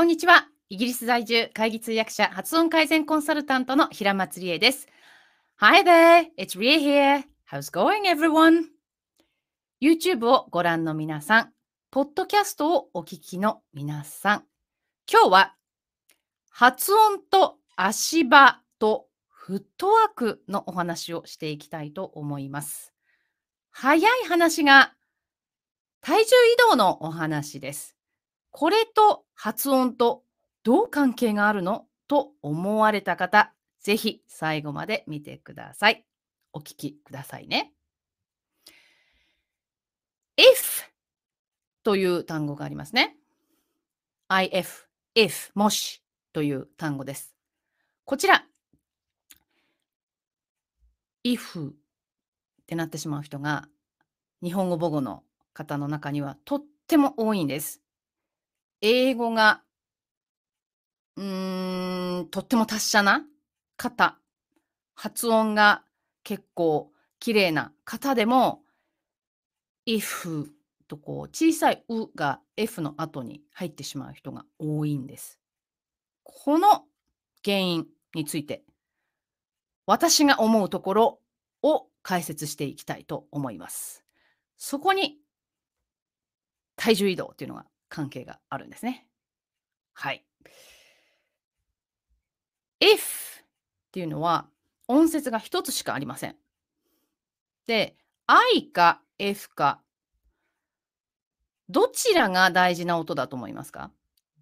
こんにちは。イギリス在住会議通訳者発音改善コンサルタントの平松理恵です。Hi there, it's Rie here. How's going everyone? YouTube をご覧の皆さん、ポッドキャストをお聞きの皆さん、今日は発音と足場とフットワークのお話をしていきたいと思います。早い話が体重移動のお話です。これと発音とどう関係があるの？と思われた方、ぜひ最後まで見てください。お聞きくださいね。if という単語がありますね。if, if, もしという単語です。こちら、if ってなってしまう人が日本語母語の方の中にはとっても多いんです。英語が、うーん、とっても達者な方、発音が結構綺麗な方でも、if とこう小さいうが F の後に入ってしまう人が多いんです。この原因について、私が思うところを解説していきたいと思います。そこに体重移動っていうのが関係があるんですね。はい。if っていうのは音節が一つしかありません。で、I か F かどちらが大事な音だと思いますか？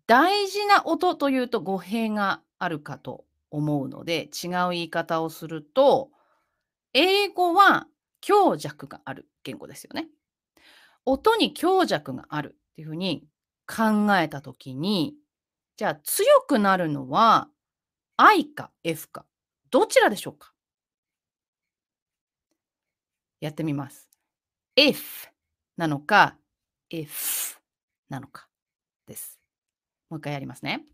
大事な音というと語弊があるかと思うので違う言い方をすると英語は強弱がある言語ですよね。音に強弱があるっていうふうに考えたときに、じゃあ強くなるのは I か F か、どちらでしょうか？やってみます。if なのか、if なのかです。もう一回やりますね。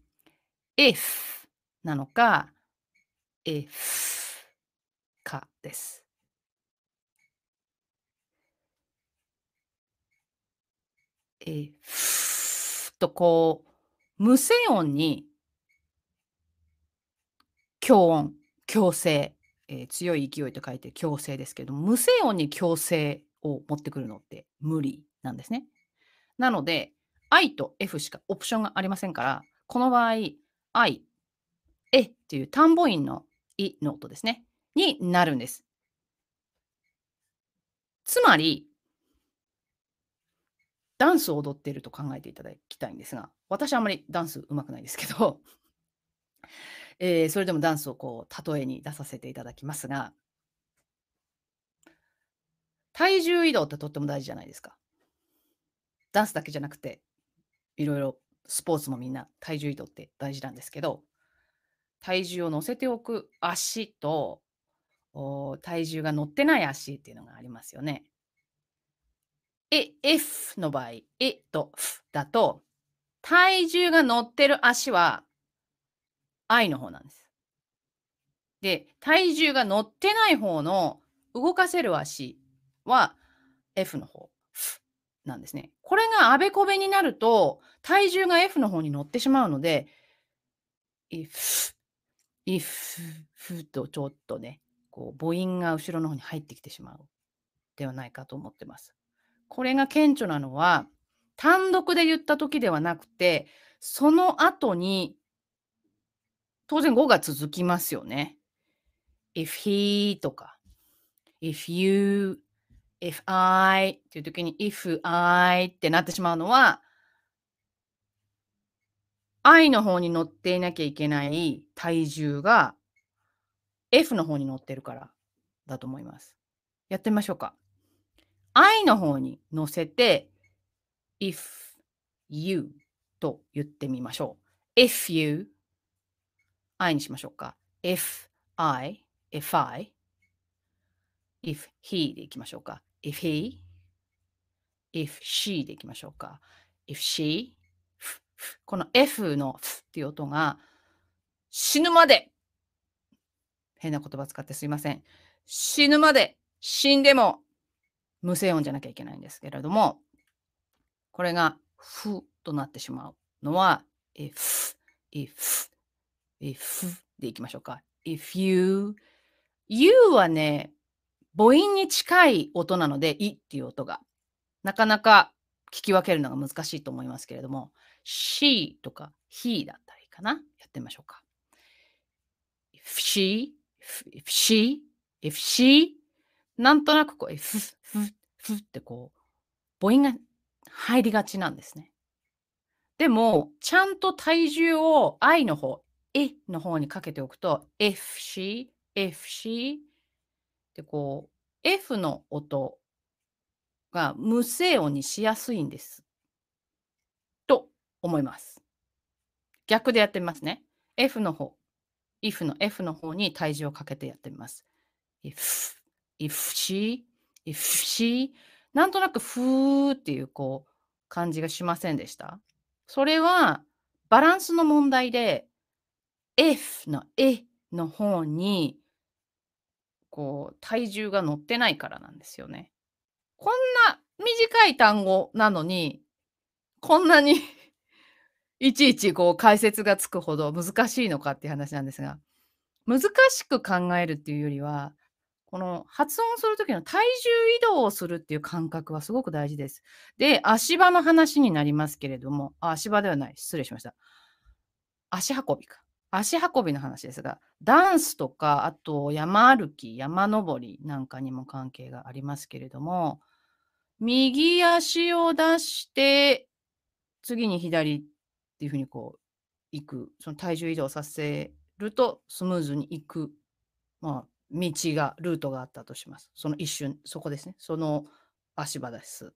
if なのか、if かです。えー、ふーとこう、無声音に強音、強制、えー強い勢いと書いて強制ですけど、無声音に強制を持ってくるのって無理なんですね。なので、I と F しかオプションがありませんから、この場合、I、えっていう単母音のいの音ですね、になるんです。つまり、ダンスを踊っていると考えていただきたいんですが、私はあまりダンスうまくないですけど、えーそれでもダンスをこう例えに出させていただきますが、体重移動ってとっても大事じゃないですか。ダンスだけじゃなくて、いろいろスポーツもみんな体重移動って大事なんですけど、体重を乗せておく足と、体重が乗ってない足っていうのがありますよね。え、F の場合、えと F だと、体重が乗ってる足は I の方なんです。で、体重が乗ってない方の動かせる足は F の方 F なんですね。これがあべこべになると、体重が F の方に乗ってしまうので、if, if, f とちょっとね、こう母音が後ろの方に入ってきてしまうではないかと思ってます。これが顕著なのは、単独で言った時ではなくて、その後に、当然語が続きますよね。if he とか、if you, if I っていう時に if I ってなってしまうのは、I の方に乗っていなきゃいけない体重が F の方に乗ってるからだと思います。やってみましょうか。I の方に乗せて if you と言ってみましょう。if you I にしましょうか。if I, if I, if he でいきましょうか。if he, if she でいきましょうか。if she, この F の F っていう音が死ぬまで変な言葉使ってすいません。死ぬまで死んでも無声音じゃなきゃいけないんですけれども、これがふとなってしまうのは if, if, if でいきましょうか。if you, you はね、母音に近い音なので、いっていう音が。なかなか聞き分けるのが難しいと思いますけれども、she とか he だったらいいかな。やってみましょうか。if she, if she, if she なんとなくこう、ふ、ふ、ふってこう、母音が入りがちなんですね。でも、ちゃんと体重を I の方、えの方にかけておくと、if she, if she でこう、F の音が無声音にしやすいんです。と思います。逆でやってみますね。F の方、if の F の方に体重をかけてやってみます。if, ifc ifc なんとなくふーっていうこう感じがしませんでした？それはバランスの問題で F のえの方にこう体重が乗ってないからなんですよね。こんな短い単語なのにこんなに いちいちこう解説がつくほど難しいのかっていう話なんですが難しく考えるっていうよりはこの発音する時の体重移動をするっていう感覚はすごく大事です。で、足場の話になりますけれども、足場ではない、失礼しました。足運びか。足運びの話ですが、ダンスとか、あと山歩き、山登りなんかにも関係がありますけれども、右足を出して、次に左っていうふうにこう、行く、その体重移動させるとスムーズに行く。まあ、道が、ルートがあったとします。その一瞬、そこですね。その足場です。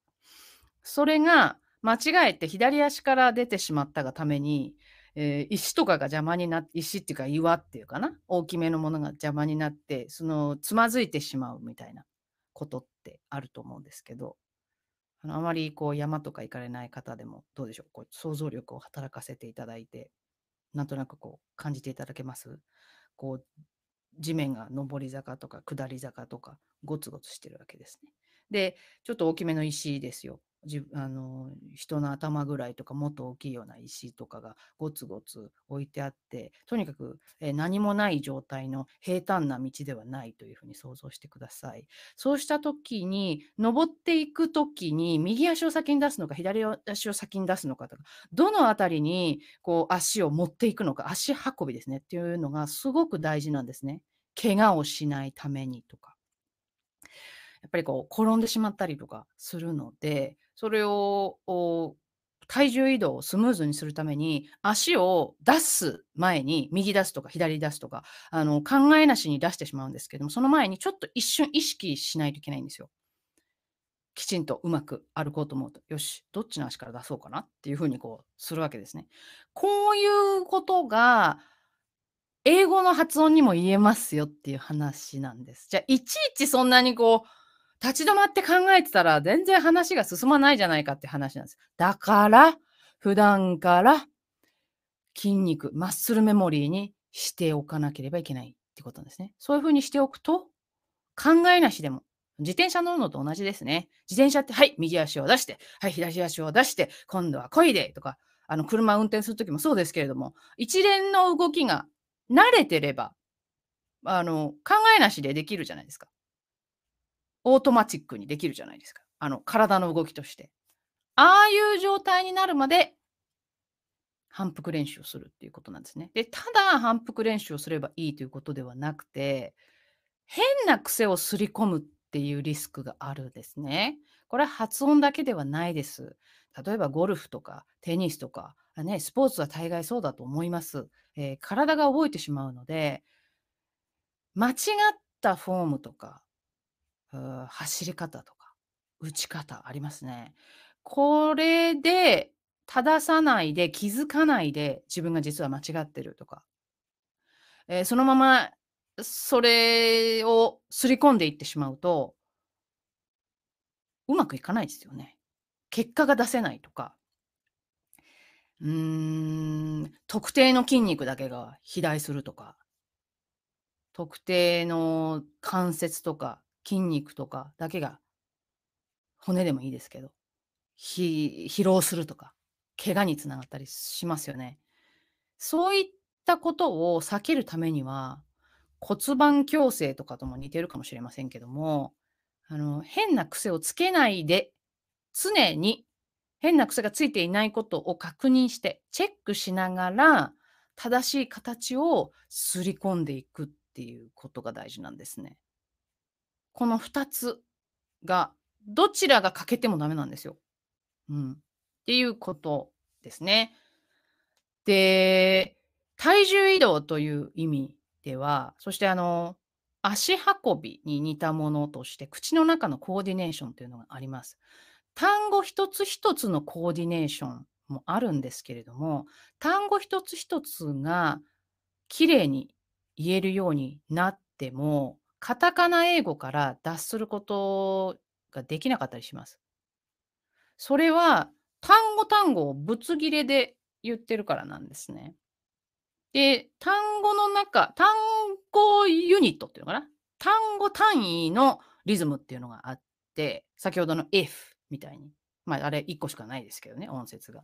それが間違えて左足から出てしまったがために、えー、石とかが邪魔になって、石っていうか岩っていうかな、大きめのものが邪魔になって、そのつまずいてしまうみたいなことってあると思うんですけど、あのあまりこう山とか行かれない方でもどうでしょう？こう想像力を働かせていただいてなんとなくこう感じていただけます？こう地面が上り坂とか下り坂とかゴツゴツしてるわけですね。で、ちょっと大きめの石ですよ。じあの人の頭ぐらいとかもっと大きいような石とかがゴツゴツ置いてあってとにかく、え何もない状態の平坦な道ではないというふうに想像してください。そうした時に登っていく時に右足を先に出すのか左足を先に出すのかとかどの辺りにこう足を持っていくのか足運びですねっていうのがすごく大事なんですね。怪我をしないためにとか。やっぱりこう転んでしまったりとかするので、それを体重移動をスムーズにするために足を出す前に右出すとか左出すとかあの考えなしに出してしまうんですけどもその前にちょっと一瞬意識しないといけないんですよ。きちんとうまく歩こうと思うとよしどっちの足から出そうかなっていうふうにこうするわけですね。こういうことが英語の発音にも言えますよっていう話なんです。じゃあ、いちいちそんなにこう、立ち止まって考えてたら全然話が進まないじゃないかって話なんです。だから、普段から筋肉、 muscle memory にしておかなければいけないってことですね。そういうふうにしておくと、考えなしでも、自転車乗るのと同じですね。自転車って、はい、右足を出して、はい、左足を出して、今度は漕いでとか、あの、車運転するときもそうですけれども、一連の動きが慣れてれば、あの、考えなしでできるじゃないですか。オートマチックにできるじゃないですか。あの、体の動きとして。ああいう状態になるまで反復練習をするっていうことなんですね。で、ただ反復練習をすればいいということではなくて、変な癖をすり込むっていうリスクがあるんですね。これは発音だけではないです。例えばゴルフとかテニスとか、ね、スポーツは大概そうだと思います。えー、体が覚えてしまうので、間違ったフォームとか、走り方とか、打ち方ありますね。これで正さないで気づかないで自分が実は間違ってるとか、えー、そのままそれをすり込んでいってしまうとうまくいかないですよね。結果が出せないとか、うーん、特定の筋肉だけが肥大するとか、特定の関節とか筋肉とかだけが、骨でもいいですけど、疲労するとか、怪我につながったりしますよね。そういったことを避けるためには、骨盤矯正とかとも似てるかもしれませんけども、あの、変な癖をつけないで、常に変な癖がついていないことを確認して、チェックしながら、正しい形をすり込んでいくっていうことが大事なんですね。この2つが、どちらが欠けてもダメなんですよ。うん。っていうことですね。で、体重移動という意味では、そしてあの、足運びに似たものとして、口の中のコーディネーションというのがあります。単語一つ一つのコーディネーションもあるんですけれども、単語一つ一つが綺麗に言えるようになっても、カタカナ英語から脱することができなかったりします。それは単語単語をぶつ切れで言ってるからなんですね。で、単語の中、単語ユニットっていうのかな？単語単位のリズムっていうのがあって、先ほどの if みたいに。まあ、あれ1個しかないですけどね、音節が。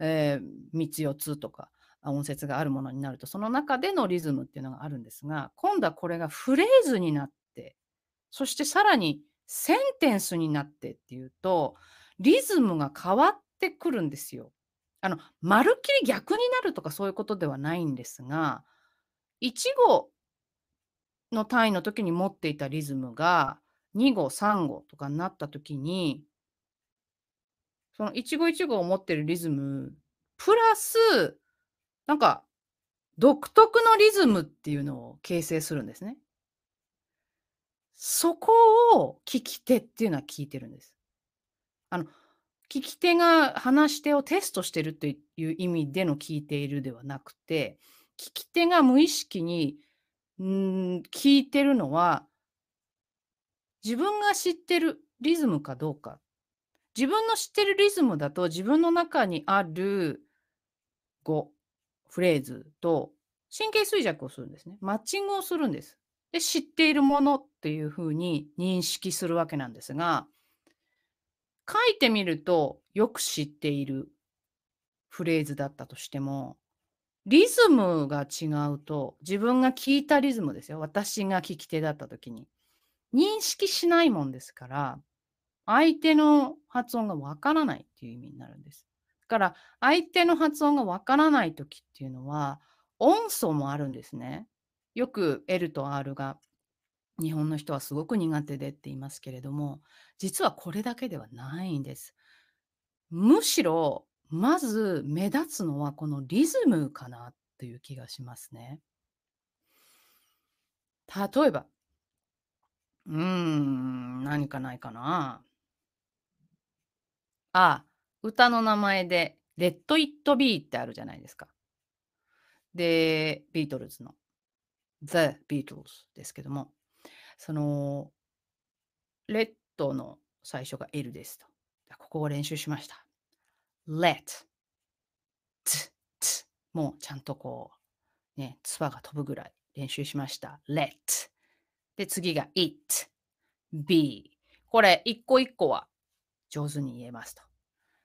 えー、3つ4つとか音節があるものになると、その中でのリズムっていうのがあるんですが、今度はこれがフレーズになって、そしてさらにセンテンスになってっていうと、リズムが変わってくるんですよ。あの、まるっきり逆になるとかそういうことではないんですが、1語の単位の時に持っていたリズムが2語、3語とかになった時に、その一語一語を持ってるリズム、プラス、なんか、独特のリズムっていうのを形成するんですね。そこを聞き手っていうのは聞いてるんです。あの、聞き手が話し手をテストしてるという意味での聞いているではなくて、聞き手が無意識に、ん聞いてるのは、自分が知ってるリズムかどうか。自分の知ってるリズムだと自分の中にある語、フレーズと神経衰弱をするんですね。マッチングをするんです。で、知っているものっていうふうに認識するわけなんですが、書いてみるとよく知っているフレーズだったとしても、リズムが違うと、自分が聞いたリズムですよ。私が聞き手だった時に。認識しないもんですから、相手の発音がわからないっていう意味になるんです。から、相手の発音がわからない時っていうのは、音素もあるんですね。よく L と R が日本の人はすごく苦手でって言いますけれども、実はこれだけではないんです。むしろ、まず目立つのはこのリズムかなという気がしますね。例えば、うーん、何かないかな。あ、歌の名前で、レッド・イット・ビーってあるじゃないですか。で、ビートルズの The Beatles ですけども、その、レッドの最初が L ですと。ここを練習しました。let, t, t もうちゃんとこう、ね、つばが飛ぶぐらい練習しました。let で、次が It, B これ一個一個は上手に言えますと。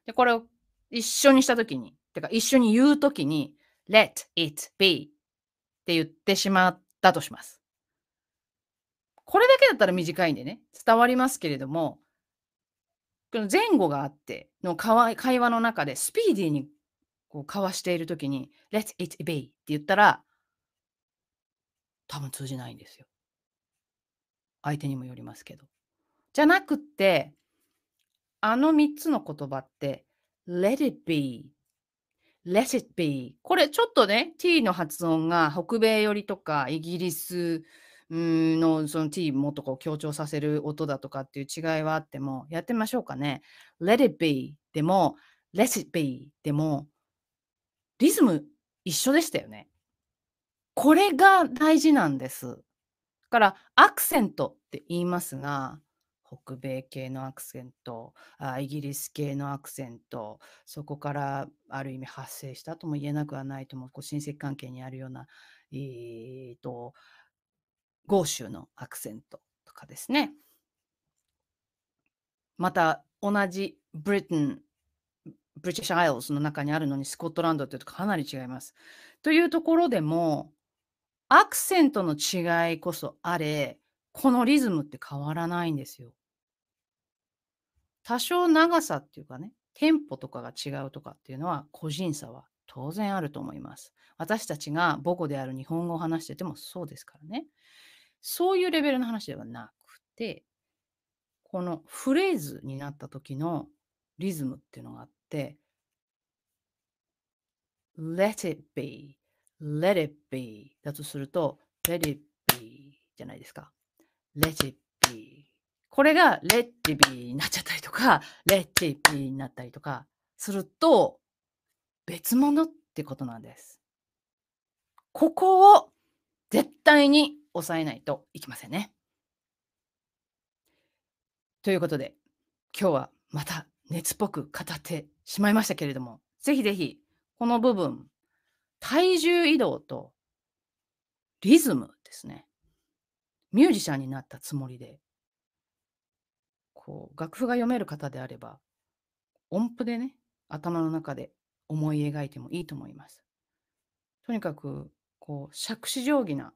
で、これを一緒にしたときに、てか一緒に言うときに let it be って言ってしまったとします。これだけだったら短いんでね、伝わりますけれども、この前後があっての会話の中でスピーディーにこう交わしているときに、Let it be って言ったら、多分通じないんですよ。相手にもよりますけど。じゃなくって、あの3つの言葉って、Let it be Let it be これちょっとね、t の発音が北米寄りとかイギリスのその t もとかを強調させる音だとかっていう違いはあっても、やってみましょうかね。Let it be でも、Let it be でも、リズム一緒でしたよね。これが大事なんです。からアクセントって言いますが、北米系のアクセントあ、イギリス系のアクセント、そこからある意味発生したとも言えなくはないとも、こう親戚関係にあるような、えーと、豪州のアクセントとかですね。また同じブリテン、 British Isles の中にあるのにスコットランドっていうとかなり違います。というところでも、アクセントの違いこそあれ、このリズムって変わらないんですよ。多少長さっていうかね、テンポとかが違うとかっていうのは個人差は当然あると思います。私たちが母語である日本語を話しててもそうですからね。そういうレベルの話ではなくて、このフレーズになった時のリズムっていうのがあって、let it be, let it be だとすると、let it be じゃないですか。let it be これが let it be になっちゃったりとか、let it be になったりとかすると、別物ってことなんです。ここを絶対に抑えないといけませんね。ということで、今日はまた熱っぽく語ってしまいましたけれども、ぜひぜひ、この部分、体重移動とリズムですね。ミュージシャンになったつもりで、こう、楽譜が読める方であれば、音符でね、頭の中で思い描いてもいいと思います。とにかく、こう、杓子定規な、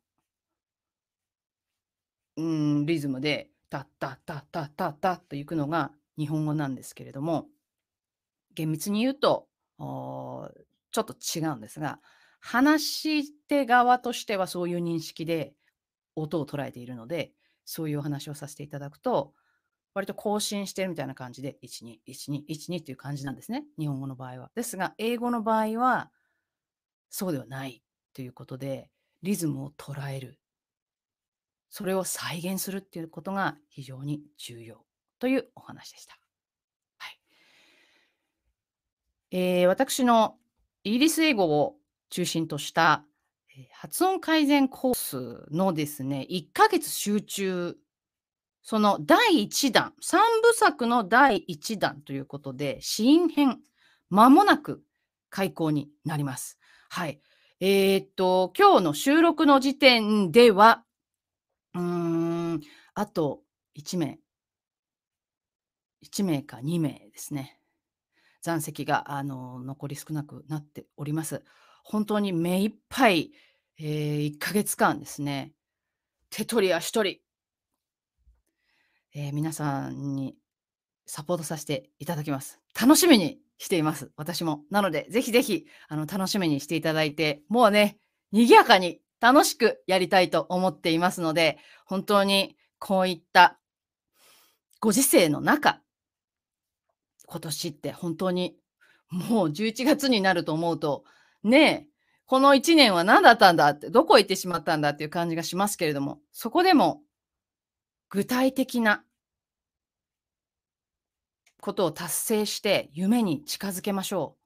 うん、リズムで、タッタッタッタッタッタッといくのが日本語なんですけれども、厳密に言うと、ちょっと違うんですが、話し手側としてはそういう認識で音を捉えているので、そういうお話をさせていただくと、割と更新してるみたいな感じで、1、2、1、2、1、2っていう感じなんですね。日本語の場合は。ですが、英語の場合は、そうではないということで、リズムを捉える。それを再現するっていうことが非常に重要というお話でした。はいえー、私のイギリス英語を中心とした発音改善コースのですね、1ヶ月集中、その第1弾、3部作の第1弾ということで、新編、まもなく開講になります。はい。えー、っと、今日の収録の時点では、うーん、あと1名、1名か2名ですね。残席があの残り少なくなっております。本当に目いっぱい、えー、1ヶ月間ですね、手取り足取り、えー、皆さんにサポートさせていただきます。楽しみにしています。私も。なので、ぜひぜひ、あの、楽しみにしていただいて、もうね、賑やかに楽しくやりたいと思っていますので、本当にこういったご時世の中、今年って本当にもう11月になると思うと、ねえ、この1年は何だったんだって、どこ行ってしまったんだっていう感じがしますけれども、そこでも具体的なことを達成して夢に近づけましょ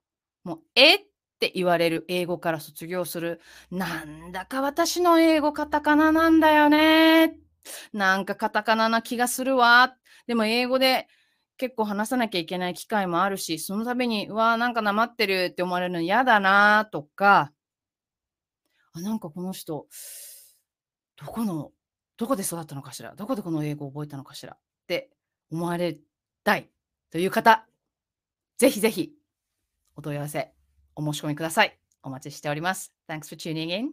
う。もう、えって言われる英語から卒業する。なんだか私の英語カタカナなんだよね。なんかカタカナな気がするわ。でも英語で結構話さなきゃいけない機会もあるし、その度に、うわーなんかなまってるって思われるの嫌だなとか、あ、なんかこの人、どこの、どこで育ったのかしら？どこでこの英語を覚えたのかしら？って思われたいという方、ぜひぜひお問い合わせ、お申し込みください。お待ちしております。Thanks for tuning in.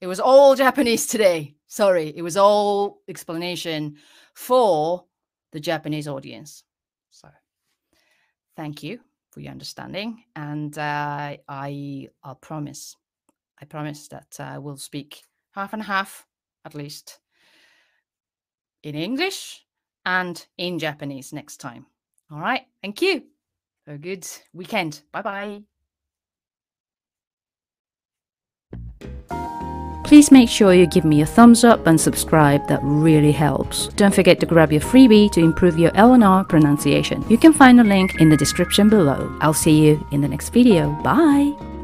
It was all Japanese today. Sorry, it was all explanation for the Japanese audience. So, thank you for your understanding, and uh, I I promise, I promise that I uh, will speak half and half at least in English and in Japanese next time. All right, thank you. Have a good weekend. Bye bye. Please make sure you give me a thumbs up and subscribe, that really helps. Don't forget to grab your freebie to improve your LNR pronunciation. You can find the link in the description below. I'll see you in the next video. Bye!